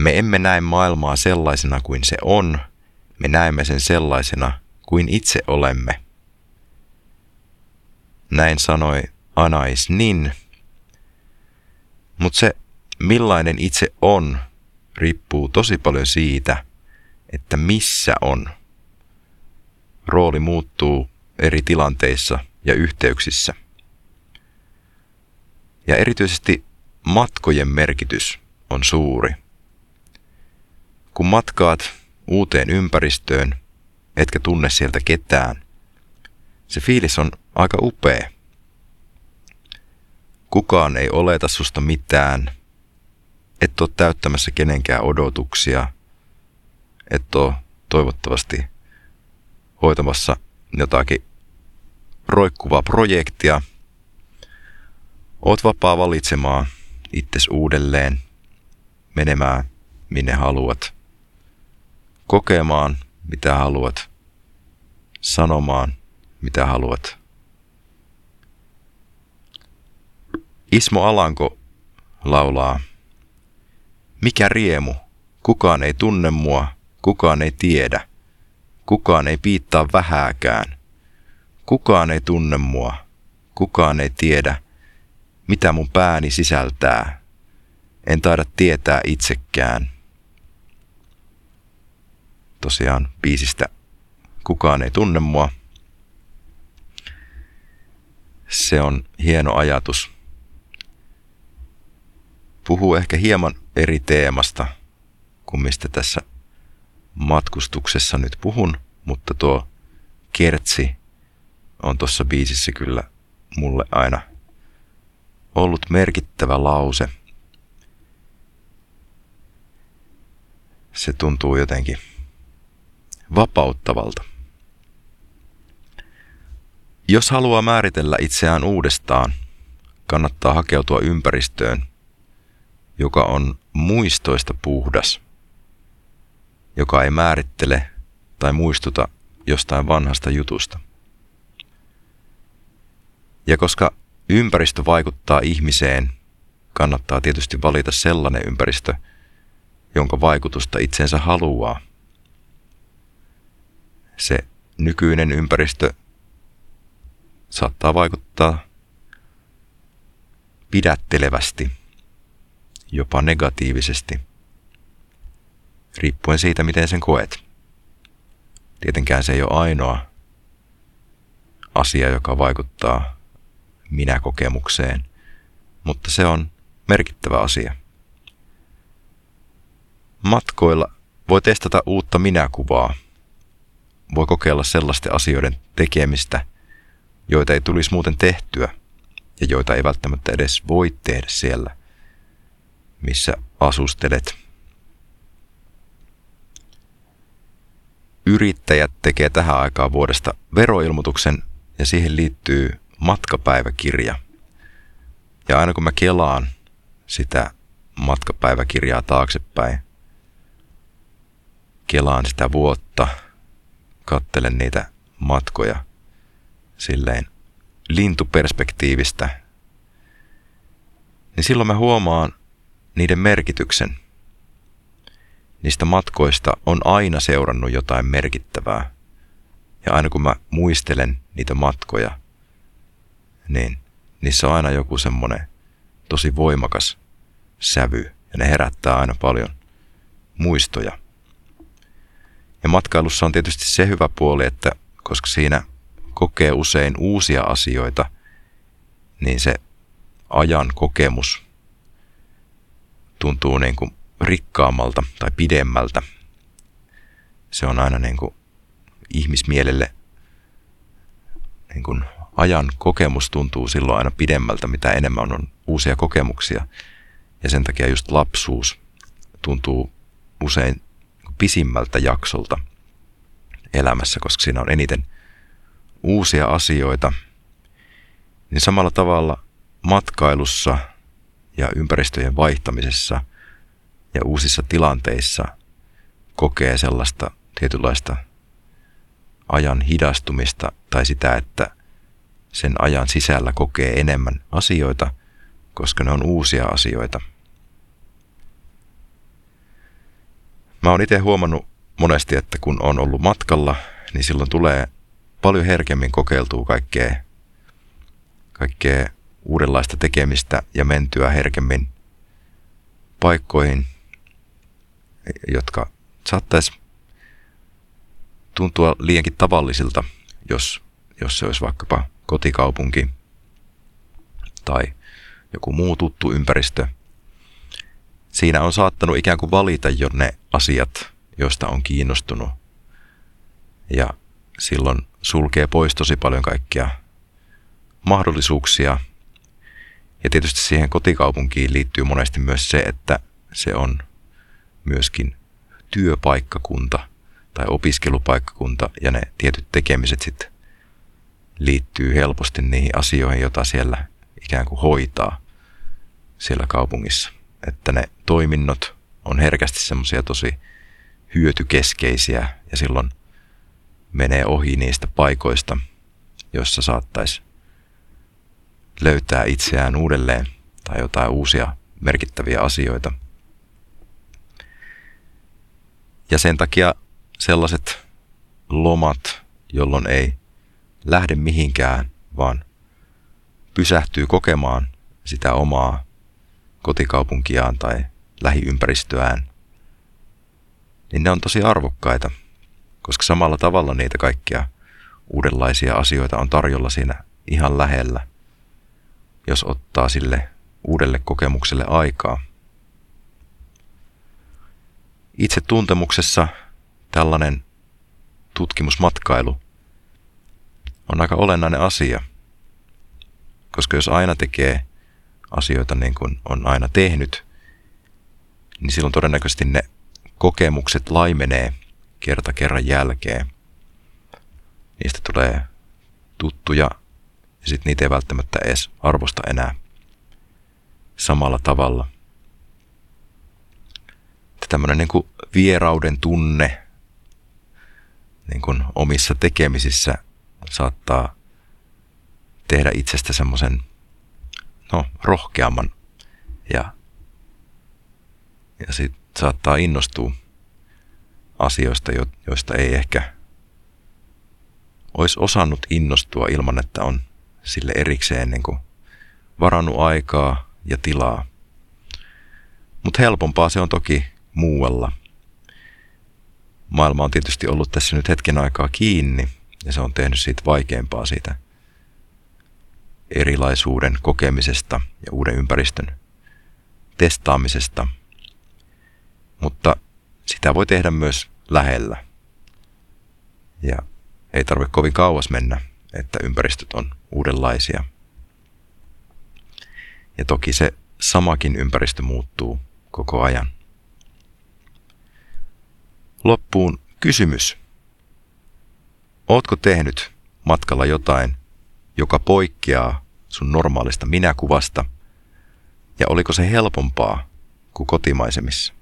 Me emme näe maailmaa sellaisena kuin se on, me näemme sen sellaisena kuin itse olemme. Näin sanoi Anais Nin. Mutta se, millainen itse on, riippuu tosi paljon siitä, että missä on. Rooli muuttuu eri tilanteissa ja yhteyksissä. Ja erityisesti matkojen merkitys on suuri. Kun matkaat uuteen ympäristöön, etkä tunne sieltä ketään, se fiilis on aika upea. Kukaan ei oleta susta mitään, et ole täyttämässä kenenkään odotuksia, et ole toivottavasti hoitamassa jotakin roikkuvaa projektia. Oot vapaa valitsemaan itses uudelleen, menemään minne haluat, kokemaan mitä haluat, sanomaan mitä haluat. Ismo Alanko laulaa, mikä riemu, kukaan ei tunne mua, kukaan ei tiedä, kukaan ei piittaa vähääkään, kukaan ei tunne mua, kukaan ei tiedä, mitä mun pääni sisältää, en taida tietää itsekään. Tosiaan biisistä Kukaan ei tunne mua. Se on hieno ajatus. Puhuu ehkä hieman eri teemasta kuin mistä tässä matkustuksessa nyt puhun, mutta tuo kertsi on tuossa biisissä kyllä mulle aina ollut merkittävä lause. Se tuntuu jotenkin vapauttavalta. Jos haluaa määritellä itseään uudestaan, kannattaa hakeutua ympäristöön, joka on muistoista puhdas, joka ei määrittele tai muistuta jostain vanhasta jutusta. Ja koska ympäristö vaikuttaa ihmiseen, kannattaa tietysti valita sellainen ympäristö, jonka vaikutusta itsensä haluaa. Se nykyinen ympäristö saattaa vaikuttaa pidättelevästi, jopa negatiivisesti, riippuen siitä, miten sen koet. Tietenkään se ei ole ainoa asia, joka vaikuttaa minä-kokemukseen, mutta se on merkittävä asia. Matkoilla voi testata uutta minäkuvaa. Voi kokeilla sellaisten asioiden tekemistä, joita ei tulisi muuten tehtyä ja joita ei välttämättä edes voi tehdä siellä, missä asustelet. Yrittäjät tekee tähän aikaan vuodesta veroilmoituksen ja siihen liittyy matkapäiväkirja. Ja aina kun mä kelaan sitä matkapäiväkirjaa taaksepäin, kelaan sitä vuotta, kattelen niitä matkoja silleen lintuperspektiivistä, niin silloin mä huomaan niiden merkityksen. Niistä matkoista on aina seurannut jotain merkittävää. Ja aina kun mä muistelen niitä matkoja, niin niissä on aina joku semmoinen tosi voimakas sävy ja ne herättää aina paljon muistoja. Ja matkailussa on tietysti se hyvä puoli, että koska siinä kokee usein uusia asioita, niin se ajan kokemus tuntuu niin kuin rikkaammalta tai pidemmältä. Se on aina niin kuin ihmismielelle niin kuin ajan kokemus tuntuu silloin aina pidemmältä, mitä enemmän on uusia kokemuksia. Ja sen takia just lapsuus tuntuu usein pisimmältä jaksolta elämässä, koska siinä on eniten uusia asioita. Niin samalla tavalla matkailussa ja ympäristöjen vaihtamisessa ja uusissa tilanteissa kokee sellaista tietynlaista ajan hidastumista tai sitä, että sen ajan sisällä kokee enemmän asioita, koska ne on uusia asioita. Mä oon itse huomannut monesti, että kun on ollut matkalla, niin silloin tulee paljon herkemmin kokeiltua kaikkea, kaikkea uudenlaista tekemistä ja mentyä herkemmin paikkoihin, jotka saattaisi tuntua liiankin tavallisilta, jos, jos se olisi vaikkapa kotikaupunki tai joku muu tuttu ympäristö. Siinä on saattanut ikään kuin valita jo ne asiat, joista on kiinnostunut. Ja silloin sulkee pois tosi paljon kaikkia mahdollisuuksia. Ja tietysti siihen kotikaupunkiin liittyy monesti myös se, että se on myöskin työpaikkakunta tai opiskelupaikkakunta ja ne tietyt tekemiset sitten liittyy helposti niihin asioihin, joita siellä ikään kuin hoitaa siellä kaupungissa. Että ne toiminnot on herkästi semmoisia tosi hyötykeskeisiä ja silloin menee ohi niistä paikoista, joissa saattaisi löytää itseään uudelleen tai jotain uusia merkittäviä asioita. Ja sen takia sellaiset lomat, jolloin ei lähde mihinkään, vaan pysähtyy kokemaan sitä omaa kotikaupunkiaan tai lähiympäristöään, niin ne on tosi arvokkaita, koska samalla tavalla niitä kaikkia uudenlaisia asioita on tarjolla siinä ihan lähellä, jos ottaa sille uudelle kokemukselle aikaa. Itse tuntemuksessa tällainen tutkimusmatkailu on aika olennainen asia, koska jos aina tekee asioita niin kuin on aina tehnyt, niin silloin todennäköisesti ne kokemukset laimenee kerta kerran jälkeen. Niistä tulee tuttuja ja sitten niitä ei välttämättä edes arvosta enää samalla tavalla. Tämmöinen niin vierauden tunne niin kuin omissa tekemisissä saattaa tehdä itsestä semmoisen no, rohkeamman ja, ja sit saattaa innostua asioista, joista ei ehkä olisi osannut innostua ilman, että on sille erikseen niin kuin varannut aikaa ja tilaa. Mutta helpompaa se on toki muualla. Maailma on tietysti ollut tässä nyt hetken aikaa kiinni ja se on tehnyt siitä vaikeampaa siitä erilaisuuden kokemisesta ja uuden ympäristön testaamisesta. Mutta sitä voi tehdä myös lähellä. Ja ei tarvitse kovin kauas mennä, että ympäristöt on uudenlaisia. Ja toki se samakin ympäristö muuttuu koko ajan. Loppuun kysymys. Ootko tehnyt matkalla jotain, joka poikkeaa sun normaalista minäkuvasta, ja oliko se helpompaa kuin kotimaisemissa?